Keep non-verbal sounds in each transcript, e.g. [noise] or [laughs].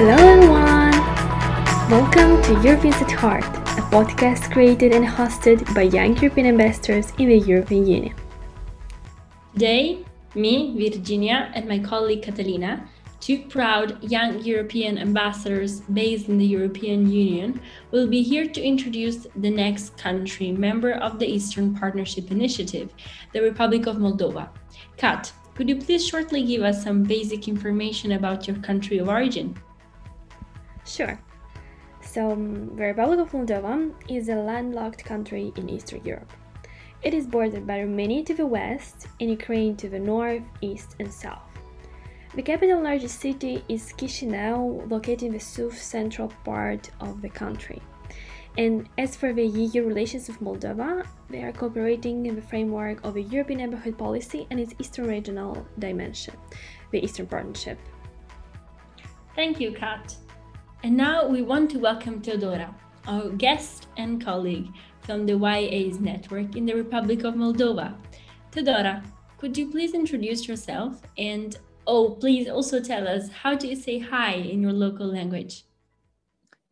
Hello, everyone! Welcome to Europeans at Heart, a podcast created and hosted by young European ambassadors in the European Union. Today, me, Virginia, and my colleague Catalina, two proud young European ambassadors based in the European Union, will be here to introduce the next country member of the Eastern Partnership Initiative, the Republic of Moldova. Kat, could you please shortly give us some basic information about your country of origin? Sure. So, um, the Republic of Moldova is a landlocked country in Eastern Europe. It is bordered by Romania to the west and Ukraine to the north, east, and south. The capital largest city is Chisinau, located in the south central part of the country. And as for the EU relations with Moldova, they are cooperating in the framework of the European neighborhood policy and its Eastern regional dimension, the Eastern Partnership. Thank you, Kat. And now we want to welcome Teodora, our guest and colleague from the YA's network in the Republic of Moldova. Teodora, could you please introduce yourself and oh, please also tell us how do you say hi in your local language?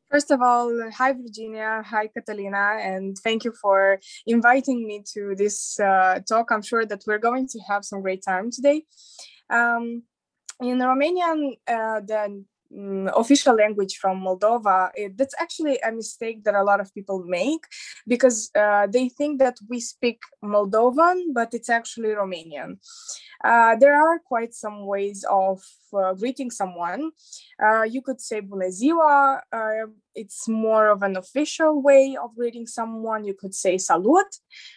First of all, hi Virginia, hi Catalina, and thank you for inviting me to this uh, talk. I'm sure that we're going to have some great time today. Um, in Romanian, uh, the official language from Moldova, it, that's actually a mistake that a lot of people make because uh, they think that we speak Moldovan, but it's actually Romanian. Uh, there are quite some ways of uh, greeting someone. Uh, you could say Bună ziua. Uh, it's more of an official way of greeting someone. You could say Salut.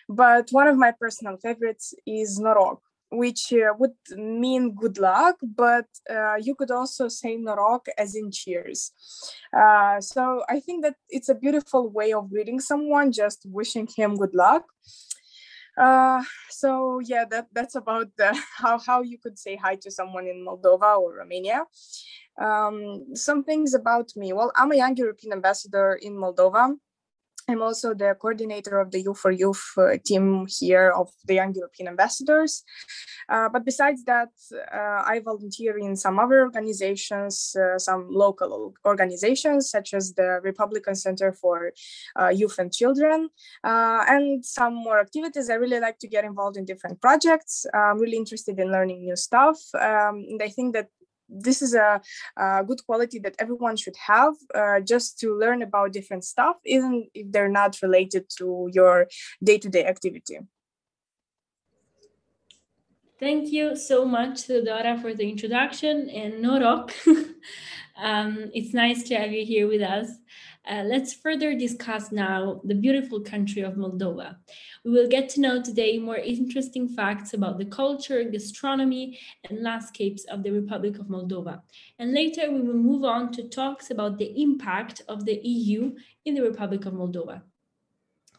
But one of my personal favorites is Noroc which uh, would mean good luck, but uh, you could also say noroc as in cheers. Uh, so I think that it's a beautiful way of greeting someone, just wishing him good luck. Uh, so yeah, that that's about the, [laughs] how how you could say hi to someone in Moldova or Romania. Um, some things about me. Well, I'm a young European ambassador in Moldova. I'm also the coordinator of the Youth for Youth uh, team here of the Young European Ambassadors. Uh, but besides that, uh, I volunteer in some other organizations, uh, some local organizations, such as the Republican Center for uh, Youth and Children, uh, and some more activities. I really like to get involved in different projects. I'm really interested in learning new stuff. Um, and I think that this is a, a, good quality that everyone should have uh, just to learn about different stuff even if they're not related to your day-to-day activity. Thank you so much Dora for the introduction and noroc [laughs] um, it's nice to have you here with us uh, let's further discuss now the beautiful country of Moldova. We will get to know today more interesting facts about the culture, gastronomy, and landscapes of the Republic of Moldova. And later we will move on to talks about the impact of the EU in the Republic of Moldova.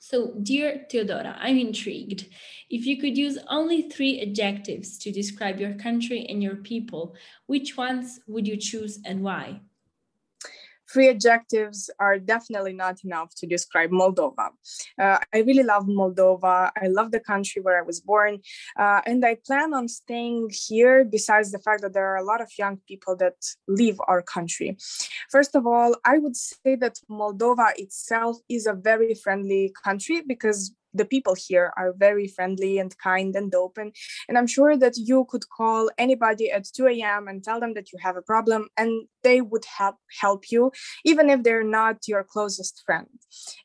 So, dear Teodora, I'm intrigued. If you could use only three adjectives to describe your country and your people, which ones would you choose and why? Three adjectives are definitely not enough to describe Moldova. Uh, I really love Moldova. I love the country where I was born. Uh, and I plan on staying here, besides the fact that there are a lot of young people that leave our country. First of all, I would say that Moldova itself is a very friendly country because the people here are very friendly and kind and open. And I'm sure that you could call anybody at 2 a.m. and tell them that you have a problem, and they would help help you, even if they're not your closest friend.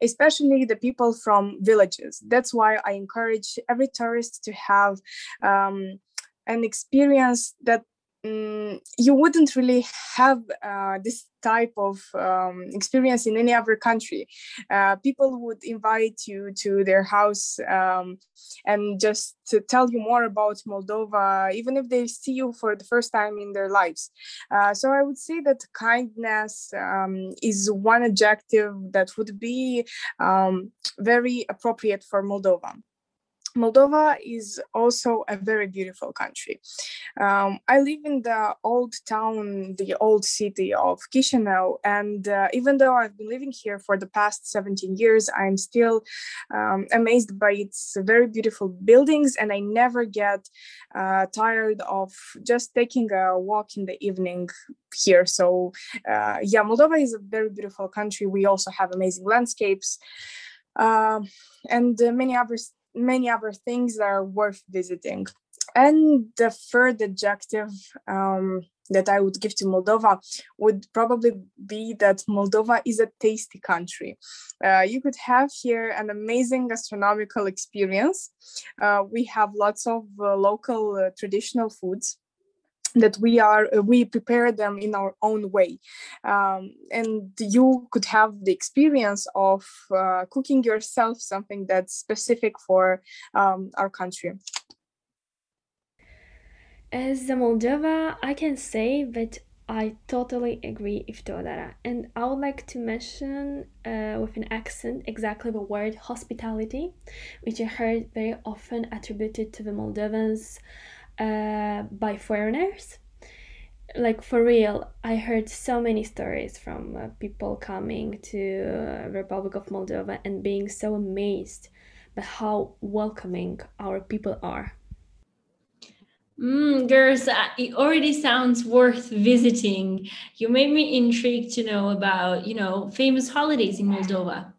Especially the people from villages. That's why I encourage every tourist to have um, an experience that um, you wouldn't really have uh, this type of um, experience in any other country. Uh, people would invite you to their house um, and just to tell you more about Moldova, even if they see you for the first time in their lives. Uh, so I would say that kindness um, is one adjective that would be um, very appropriate for Moldova. Moldova is also a very beautiful country. Um, I live in the old town, the old city of Chisinau, and uh, even though I've been living here for the past 17 years, I'm still um, amazed by its very beautiful buildings, and I never get uh, tired of just taking a walk in the evening here. So, uh, yeah, Moldova is a very beautiful country. We also have amazing landscapes. Uh, and many others many other things that are worth visiting. And the third adjective um, that I would give to Moldova would probably be that Moldova is a tasty country. Uh, you could have here an amazing gastronomical experience. Uh, we have lots of uh, local uh, traditional foods that we are uh, we prepare them in our own way. Um, and you could have the experience of uh, cooking yourself something that's specific for um, our country. As a moldova i can say that I totally agree with Teodora, and I would like to mention uh, with an accent exactly the word hospitality, which I heard very often attributed to the Moldovans uh, by foreigners. Like for real, I heard so many stories from uh, people coming to uh, Republic of Moldova and being so amazed by how welcoming our people are. Mm, girls, uh, it already sounds worth visiting. You made me intrigued to know about, you know, famous holidays in Moldova.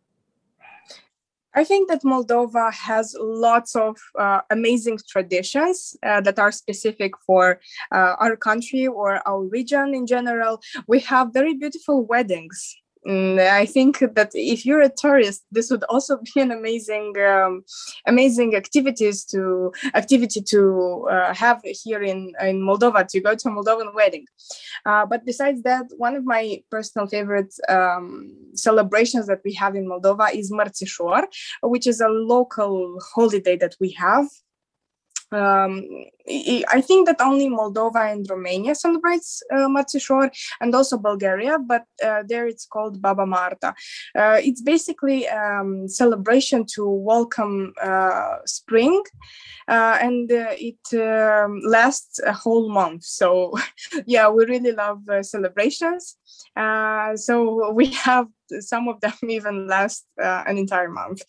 I think that Moldova has lots of uh, amazing traditions uh, that are specific for uh, our country or our region in general. We have very beautiful weddings I think that if you're a tourist, this would also [laughs] be an amazing, um, amazing activities to activity to uh, have here in in Moldova to go to a Moldovan wedding. Uh, but besides that, one of my personal favorite um, celebrations that we have in Moldova is Mărțișor, which is a local holiday that we have um, I think that only Moldova and Romania celebrates uh, Mărțișor and also Bulgaria, but uh, there it's called Baba Marta. Uh, it's basically um, celebration to welcome uh, spring, uh, and uh, it um, lasts a whole month. [laughs] So, yeah, we really love celebrations. so we have some of them [laughs] even last an entire month.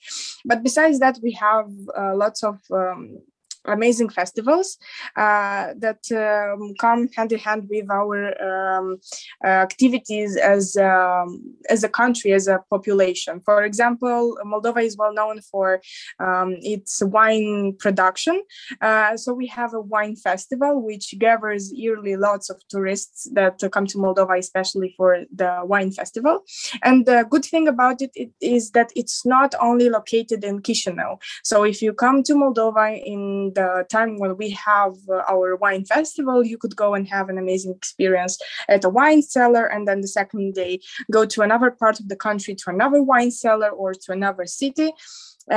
But besides that, we have lots of um, amazing festivals uh, that um, come hand in hand with our um, uh, activities as um, as a country, as a population. For example, Moldova is well known for um, its wine production, uh, so we have a wine festival which gathers yearly lots of tourists that come to Moldova, especially for the wine festival. And the good thing about it, it is that it's not only located in Chisinau. So if you come to Moldova in the time when we have uh, our wine festival, you could go and have an amazing experience at a wine cellar, and then the second day go to another part of the country to another wine cellar or to another city,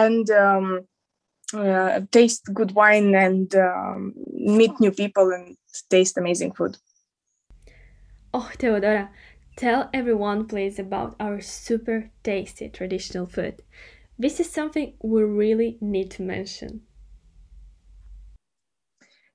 and. Um, uh, taste good wine and um, meet new people and taste amazing food. Oh, Teodora, tell everyone, please, about our super tasty traditional food. This is something we really need to mention.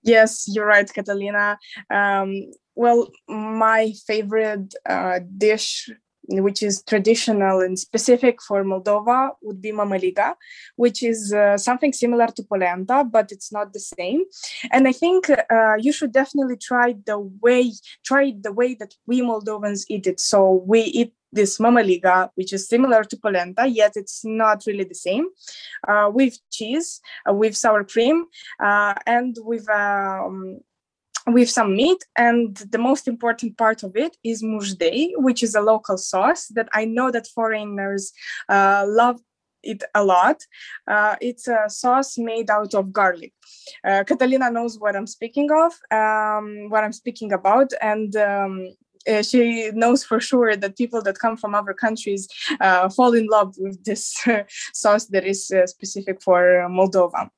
Yes, you're right, Catalina. Um, well, my favorite uh, dish, which is traditional and specific for Moldova, would be mamaliga, which is uh, something similar to polenta, but it's not the same. And I think uh, you should definitely try the way try the way that we Moldovans eat it. So we eat this mamaliga, which is similar to polenta, yet it's not really the same, uh, with cheese, uh, with sour cream, uh, and with um, with some meat. And the most important part of it is mujdei, which is a local sauce that I know that foreigners uh, love it a lot. Uh, it's a sauce made out of garlic. Uh, Catalina knows what I'm speaking of, um, what I'm speaking about, and um, uh, she knows for sure that people that come from other countries uh, fall in love with this [laughs] sauce that is uh, specific for Moldova.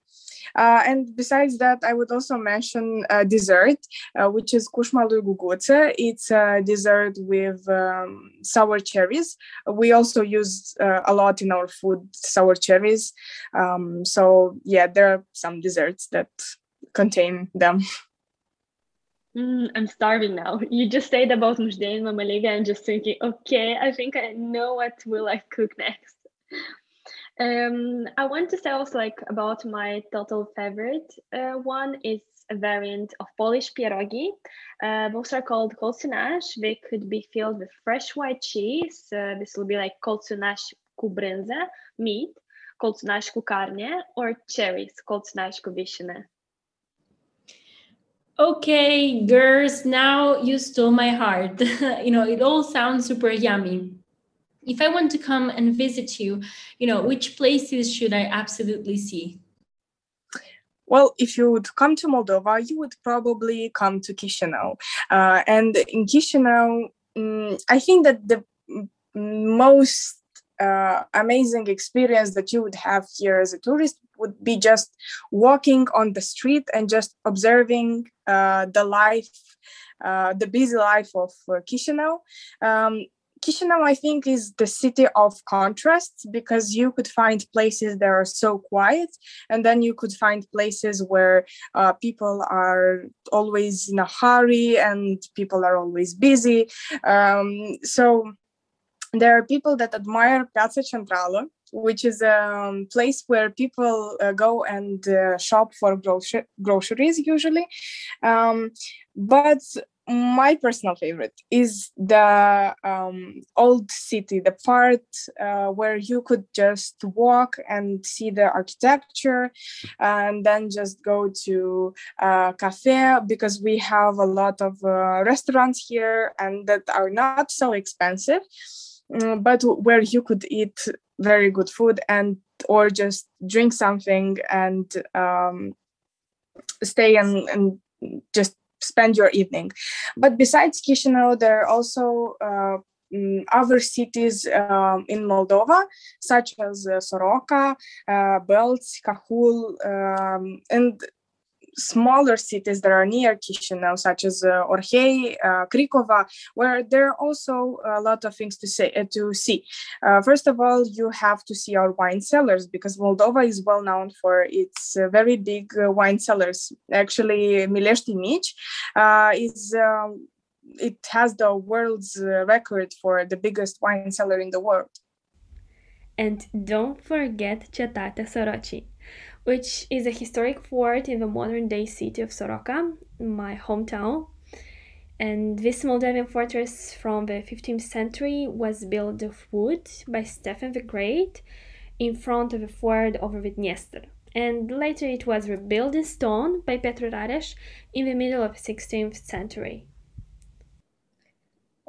Uh, and besides that, I would also mention a dessert, uh, which is cușma lui Guguță. It's a dessert with um, sour cherries. We also use uh, a lot in our food sour cherries. Um, so yeah, there are some desserts that contain them. Mm, I'm starving now. You just said about mujde and mamalega. I'm just thinking, okay, I think I know what will I cook next. Um, I want to say also like about my total favorite uh, one is a variant of Polish pierogi. Uh, those are called colțunași. They could be filled with fresh white cheese. Uh, this will be like colțunași kubryndzę, meat, colțunași kukarnie, or cherries, colțunași kuvishine. Okay, girls, now you stole my heart. [laughs] you know, it all sounds super yummy if I want to come and visit you, you know, which places should I absolutely see? Well, if you would come to Moldova, you would probably come to Chisinau. Uh, and in Chisinau, um, I think that the most uh, amazing experience that you would have here as a tourist would be just walking on the street and just observing uh, the life, uh, the busy life of uh, Chisinau. Um, Chisinau, I think, is the city of contrasts because you could find places that are so quiet, and then you could find places where uh, people are always in a hurry and people are always busy. Um, so there are people that admire Piața Centrală, which is a um, place where people uh, go and uh, shop for groceries usually. Um, but my personal favorite is the um, old city, the part uh, where you could just walk and see the architecture and then just go to a cafe because we have a lot of uh, restaurants here and that are not so expensive, um, but where you could eat very good food and or just drink something and um, stay and, and just spend your evening. But besides Chisinau, there are also uh, mm, other cities um, in Moldova, such as uh, Soroca, uh, Belz, Cahul, um, and smaller cities that are near Chisinau, such as uh, Orhei, uh, Cricova, where there are also a lot of things to say uh, to see. Uh, first of all, you have to see our wine cellars because Moldova is well known for its uh, very big uh, wine cellars. Actually, Milești Mici is. Um, it has the world's record for the biggest wine cellar in the world. And don't forget Cetate Soroci which is a historic fort in the modern day city of Soroca, my hometown. And this Moldavian fortress from the 15th century was built of wood by Stephen the Great in front of a ford over the Dniester. And later it was rebuilt in stone by Petru Rareș in the middle of the 16th century.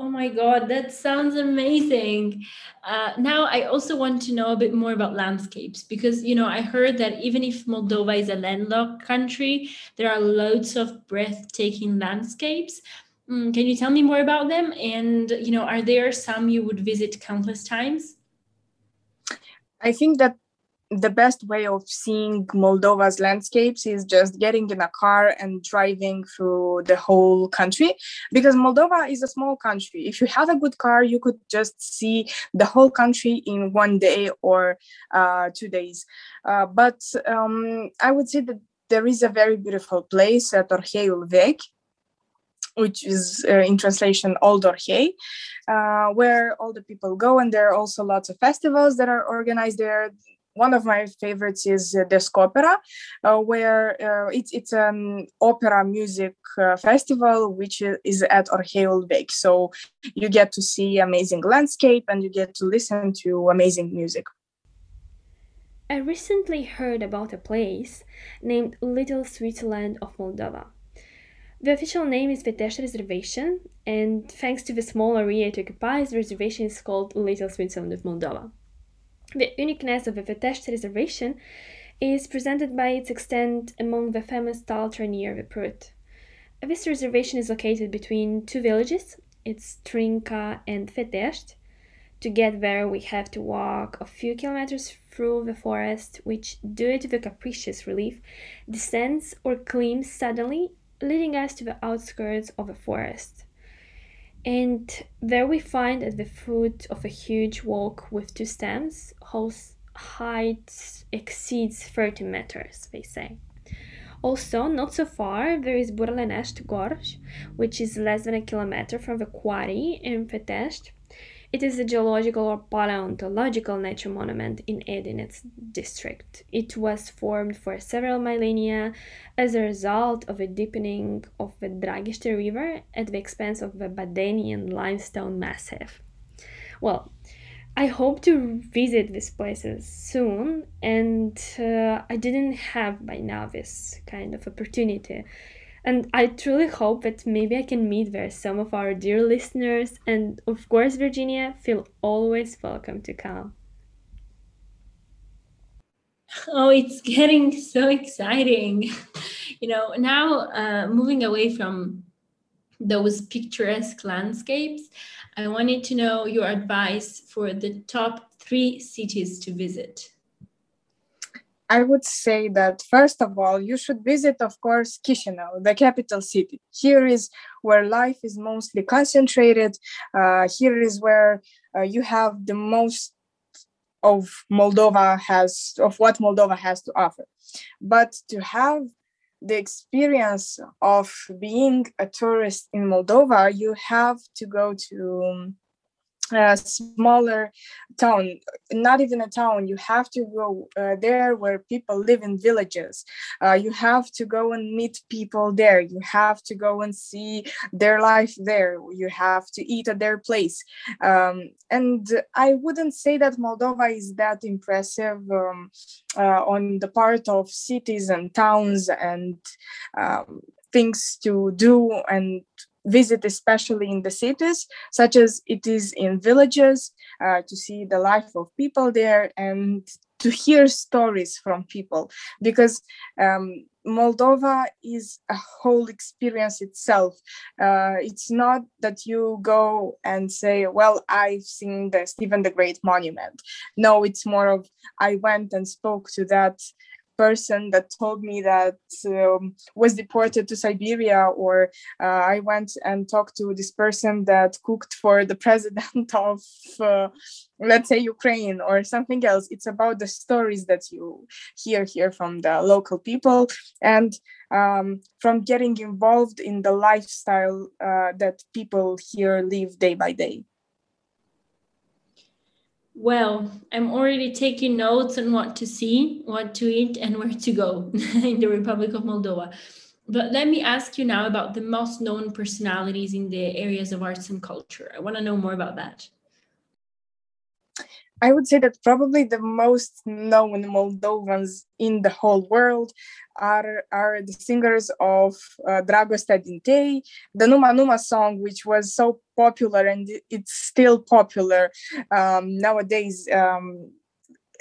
Oh my God, that sounds amazing. Uh, now, I also want to know a bit more about landscapes because, you know, I heard that even if Moldova is a landlocked country, there are loads of breathtaking landscapes. Mm, can you tell me more about them? And, you know, are there some you would visit countless times? I think that the best way of seeing Moldova's landscapes is just getting in a car and driving through the whole country because Moldova is a small country. If you have a good car, you could just see the whole country in one day or uh, two days. Uh, but um, I would say that there is a very beautiful place at Orheiul Vechi, which is uh, in translation Old Orhei, uh, where all the people go, and there are also lots of festivals that are organized there one of my favorites is uh, Descopera, uh, where uh, it's it's an opera music uh, festival which is at Orheiul Vechi. So you get to see amazing landscape and you get to listen to amazing music. I recently heard about a place named Little Switzerland of Moldova. The official name is Fetești Reservation, and thanks to the small area it occupies, the reservation is called Little Switzerland of Moldova. The uniqueness of a Fetești reservation is presented by its extent among the famous Taltra near the Prut. This reservation is located between two villages, it's Trinca and Fetești. To get there, we have to walk a few kilometers through the forest, which, due to the capricious relief, descends or climbs suddenly, leading us to the outskirts of the forest. And there we find at the foot of a huge walk with two stems, whose height exceeds 30 meters, they say. Also, not so far, there is Burlenest Gorge, which is less than a kilometer from the quarry in Pitești, it is a geological or paleontological nature monument in Edinets district. It was formed for several millennia as a result of a deepening of the Draghiște River at the expense of the Badenian limestone massif. Well, I hope to visit these places soon, and uh, I didn't have by now this kind of opportunity. And I truly hope that maybe I can meet there some of our dear listeners. And of course, Virginia, feel always welcome to come. Oh, it's getting so exciting. [laughs] You know, now uh, moving away from those picturesque landscapes, I wanted to know your advice for the top three cities to visit. I would say that first of all, you should visit, of course, Chisinau, the capital city. Here is where life is mostly concentrated. Uh, here is where uh, you have the most of Moldova has of what Moldova has to offer. But to have the experience of being a tourist in Moldova, you have to go to a smaller town not even a town. You have to go uh, there where people live in villages. Uh, you have to go and meet people there. You have to go and see their life there. You have to eat at their place. Um, and i wouldn't say that moldova is that impressive um, uh, on the part of cities and towns and um, things to do and visit, especially in the cities, such as it is in villages, uh, to see the life of people there and to hear stories from people. Because um, Moldova is a whole experience itself. Uh, it's not that you go and say, Well, I've seen the Stephen the Great monument. No, it's more of I went and spoke to that person that told me that um, was deported to Siberia, or uh, I went and talked to this person that cooked for the president [laughs] of, uh, let's say, Ukraine or something else. It's about the stories that you hear here from the local people and um, from getting involved in the lifestyle uh, that people here live day by day. Well, I'm already taking notes on what to see, what to eat, and where to go [laughs] in the Republic of Moldova. But let me ask you now about the most known personalities in the areas of arts and culture. I want to know more about that. I would say that probably the most known Moldovans in the whole world are, are the singers of uh, Dragostea Din Tei, the Numa Numa song, which was so popular and it's still popular um, nowadays. Um,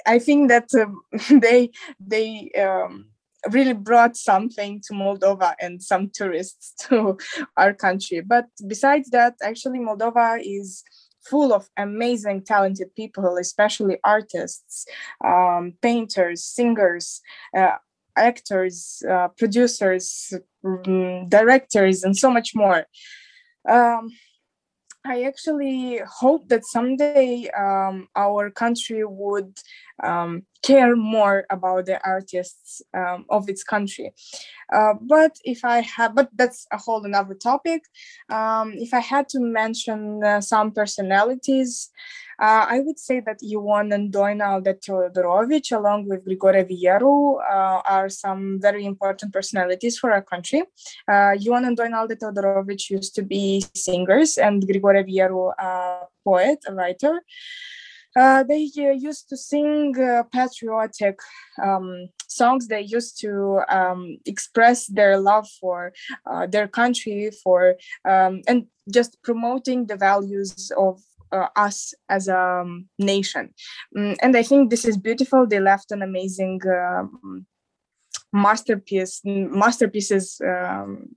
I think that uh, [laughs] they they um, really brought something to Moldova and some tourists [laughs] to our country. But besides that, actually, Moldova is full of amazing, talented people, especially artists, um, painters, singers, uh, actors, uh, producers, um, directors, and so much more. Um, I actually hope that someday um, our country would um, care more about the artists um, of its country. Uh, but if I have, but that's a whole another topic. Um, if I had to mention uh, some personalities, uh, I would say that Ion and Doina Teodorovici, along with Grigore Vieru, uh, are some very important personalities for our country. Uh, Ion and Doina Teodorovici used to be singers, and Grigore Vieru, a poet, a writer. Uh, they uh, used to sing uh, patriotic um, songs. They used to um, express their love for uh, their country, for um, and just promoting the values of uh, us as a um, nation. Mm, and I think this is beautiful. They left an amazing um, masterpiece, masterpieces. Um,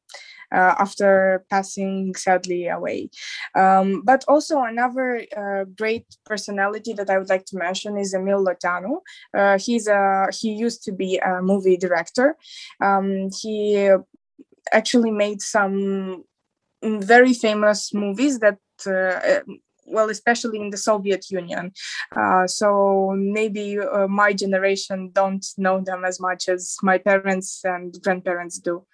uh, after passing sadly away. Um, but also another uh, great personality that I would like to mention is Emil Loteanu. Uh, he's a he used to be a movie director. Um, he actually made some very famous movies that uh, well, especially in the Soviet Union. Uh, so maybe uh, my generation don't know them as much as my parents and grandparents do.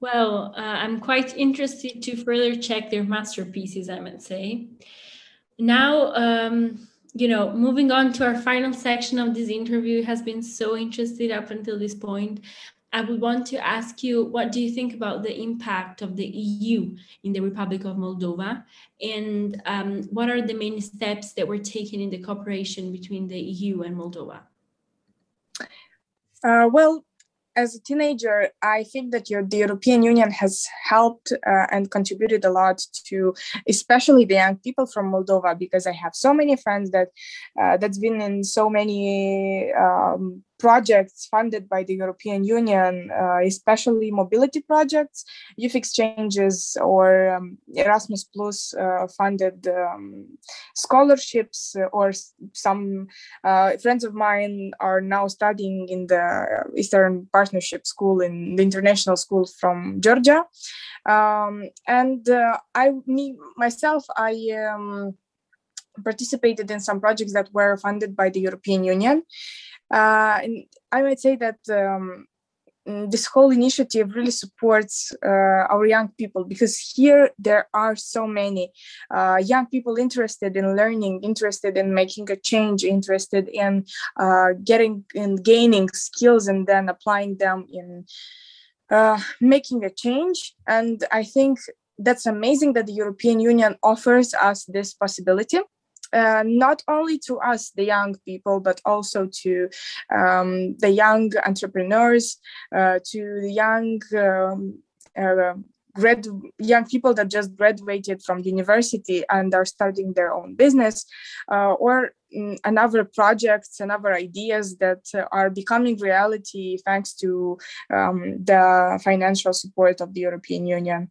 Well, uh, I'm quite interested to further check their masterpieces, I might say. Now, um, you know, moving on to our final section of this interview has been so interested up until this point. I would want to ask you what do you think about the impact of the EU in the Republic of Moldova? And um, what are the main steps that were taken in the cooperation between the EU and Moldova? Uh, well, as a teenager, I think that the European Union has helped uh, and contributed a lot to, especially the young people from Moldova, because I have so many friends that uh, that's been in so many um, projects funded by the European Union, uh, especially mobility projects, youth exchanges, or um, Erasmus Plus uh, funded um, scholarships, uh, or some uh, friends of mine are now studying in the Eastern Partnership School in the international school from Georgia. Um, and uh, I, me myself, I um, participated in some projects that were funded by the European Union. Uh, and I might say that um, mm, this whole initiative really supports uh, our young people because here there are so many uh, young people interested in learning interested in making a change interested in uh, getting and gaining skills and then applying them in uh, making a change. And i think that's amazing that the european union offers us this possibility uh, not only to us, the young people, but also to um, the young entrepreneurs, uh, to the young um, uh, grad young people that just graduated from university and are starting their own business, uh, or mm, another projects and other ideas that are becoming reality thanks to um, the financial support of the European Union.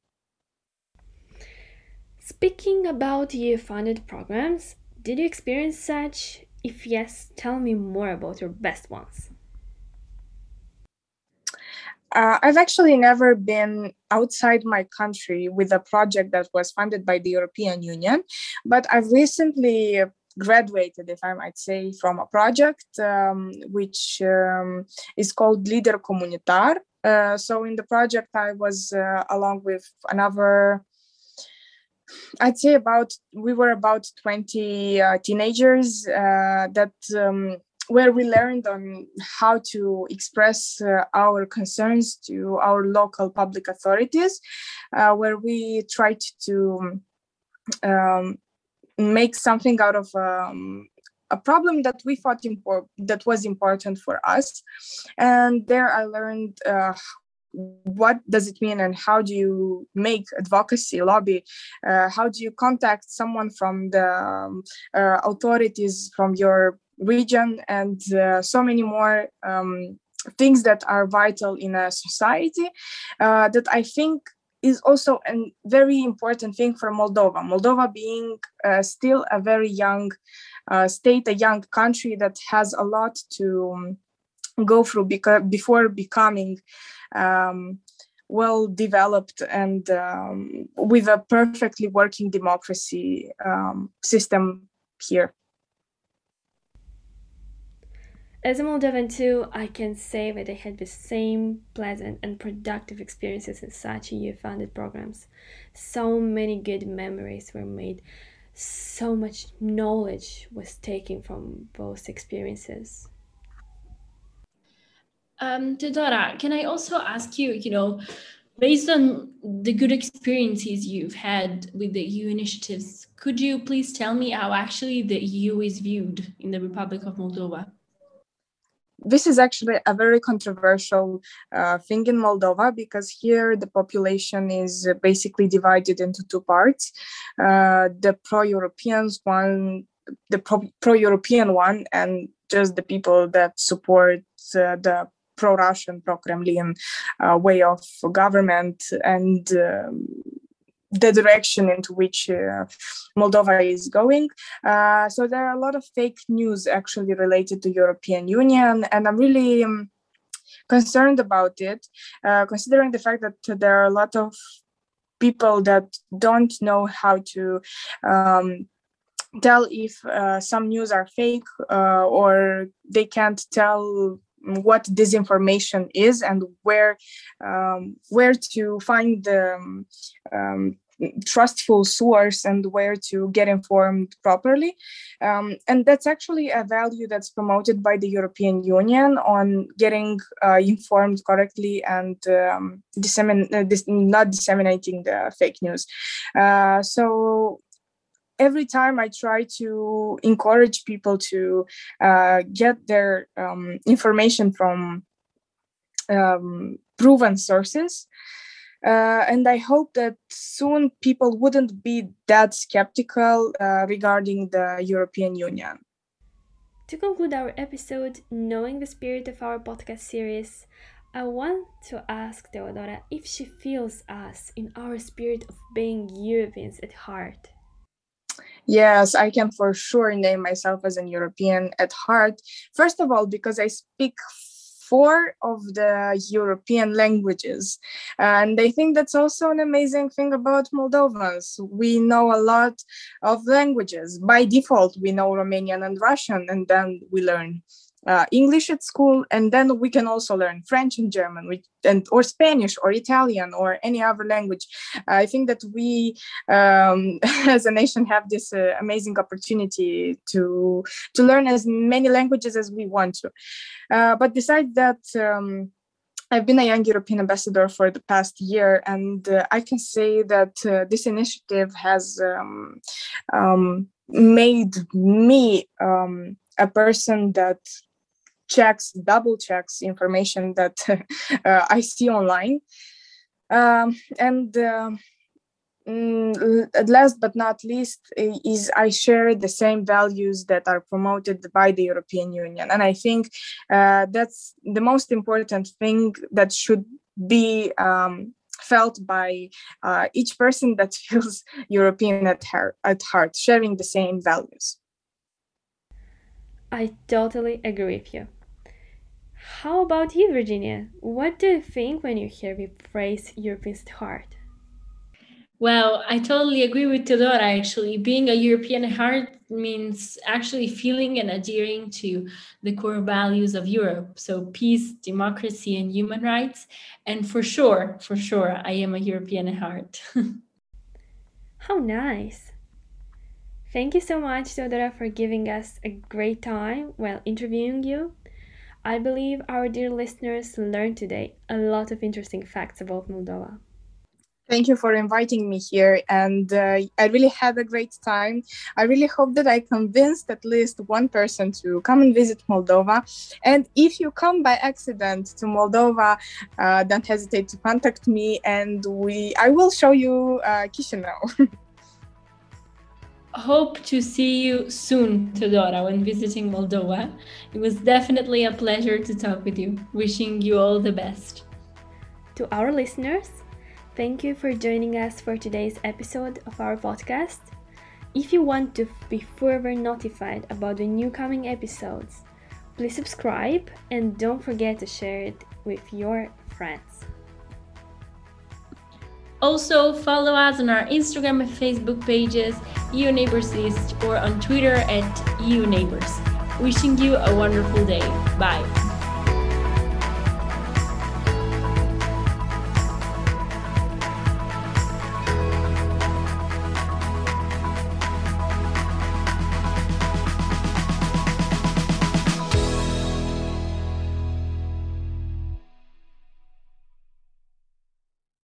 Speaking about EU funded programs, did you experience such? If yes, tell me more about your best ones. Uh, I've actually never been outside my country with a project that was funded by the European Union, but I've recently graduated, if I might say, from a project um, which um, is called Leader Comunitar. Uh, so, in the project, I was uh, along with another I'd say about we were about 20 uh, teenagers uh, that um, where we learned on how to express uh, our concerns to our local public authorities, uh, where we tried to um, make something out of um, a problem that we thought impor- that was important for us, and there I learned uh, what does it mean and how do you make advocacy lobby? Uh, how do you contact someone from the um, uh, authorities from your region and uh, so many more um, things that are vital in a society? Uh, that i think is also a very important thing for moldova. Moldova being uh, still a very young uh, state a young country that has a lot to um, go through because before becoming um, well developed and um, with a perfectly working democracy um, system here. As a Moldovan too, I can say that I had the same pleasant and productive experiences in such EU-funded programs. So many good memories were made. So much knowledge was taken from those experiences. Um, can I also ask you, you know, based on the good experiences you've had with the EU initiatives, could you please tell me how actually the EU is viewed in the Republic of Moldova? This is actually a very controversial uh, thing in Moldova because here the population is basically divided into two parts. Uh, the pro-Europeans one, the pro-European one, and just the people that support uh, the pro-Russian, pro-Kremlin uh, way of government and um, the direction into which uh, Moldova is going. Uh, so there are a lot of fake news actually related to European Union, and I'm really um, concerned about it, uh, considering the fact that there are a lot of people that don't know how to. Um, tell if uh, some news are fake uh, or they can't tell what disinformation is and where um, where to find the um, trustful source and where to get informed properly. Um, and that's actually a value that's promoted by the european union on getting uh, informed correctly and um, dissemin- uh, dis- not disseminating the fake news. Uh, so every time I try to encourage people to uh, get their um, information from um, proven sources. Uh, and I hope that soon people wouldn't be that skeptical uh, regarding the European Union. To conclude our episode, knowing the spirit of our podcast series, I want to ask Teodora if she feels us in our spirit of being Europeans at heart. Yes, I can for sure name myself as an European at heart. First of all, because I speak four of the European languages. And I think that's also an amazing thing about Moldovans. We know a lot of languages. By default, we know Romanian and Russian, and then we learn uh, English at school, and then we can also learn French and German, which, and or Spanish or Italian or any other language. I think that we, um, [laughs] as a nation, have this uh, amazing opportunity to to learn as many languages as we want to. Uh, but besides that. Um, I've been a young European ambassador for the past year, and uh, I can say that uh, this initiative has um, um, made me um, a person that checks, double checks information that [laughs] uh, I see online. Um, and uh, last but not least is I share the same values that are promoted by the European Union. And I think uh, that's the most important thing that should be um, felt by uh, each person that [laughs] feels European at heart, at heart, sharing the same values. I totally agree with you. How about you, Virginia? What do you think when you hear the phrase European heart? Well, I totally agree with Teodora. Actually, being a European heart means actually feeling and adhering to the core values of Europe. So, peace, democracy, and human rights. And for sure, for sure, I am a European heart. [laughs] How nice. Thank you so much, Teodora, for giving us a great time while interviewing you. I believe our dear listeners learned today a lot of interesting facts about Moldova. Thank you for inviting me here, and uh, I really had a great time. I really hope that I convinced at least one person to come and visit Moldova. And if you come by accident to Moldova, uh, don't hesitate to contact me, and we I will show you uh, Chisinau. [laughs] hope to see you soon, Teodora, when visiting Moldova. It was definitely a pleasure to talk with you. Wishing you all the best. To our listeners, thank you for joining us for today's episode of our podcast. If you want to be further notified about the new coming episodes, please subscribe and don't forget to share it with your friends. Also, follow us on our Instagram and Facebook pages, EU Neighbors List, or on Twitter at EU Neighbors. Wishing you a wonderful day. Bye.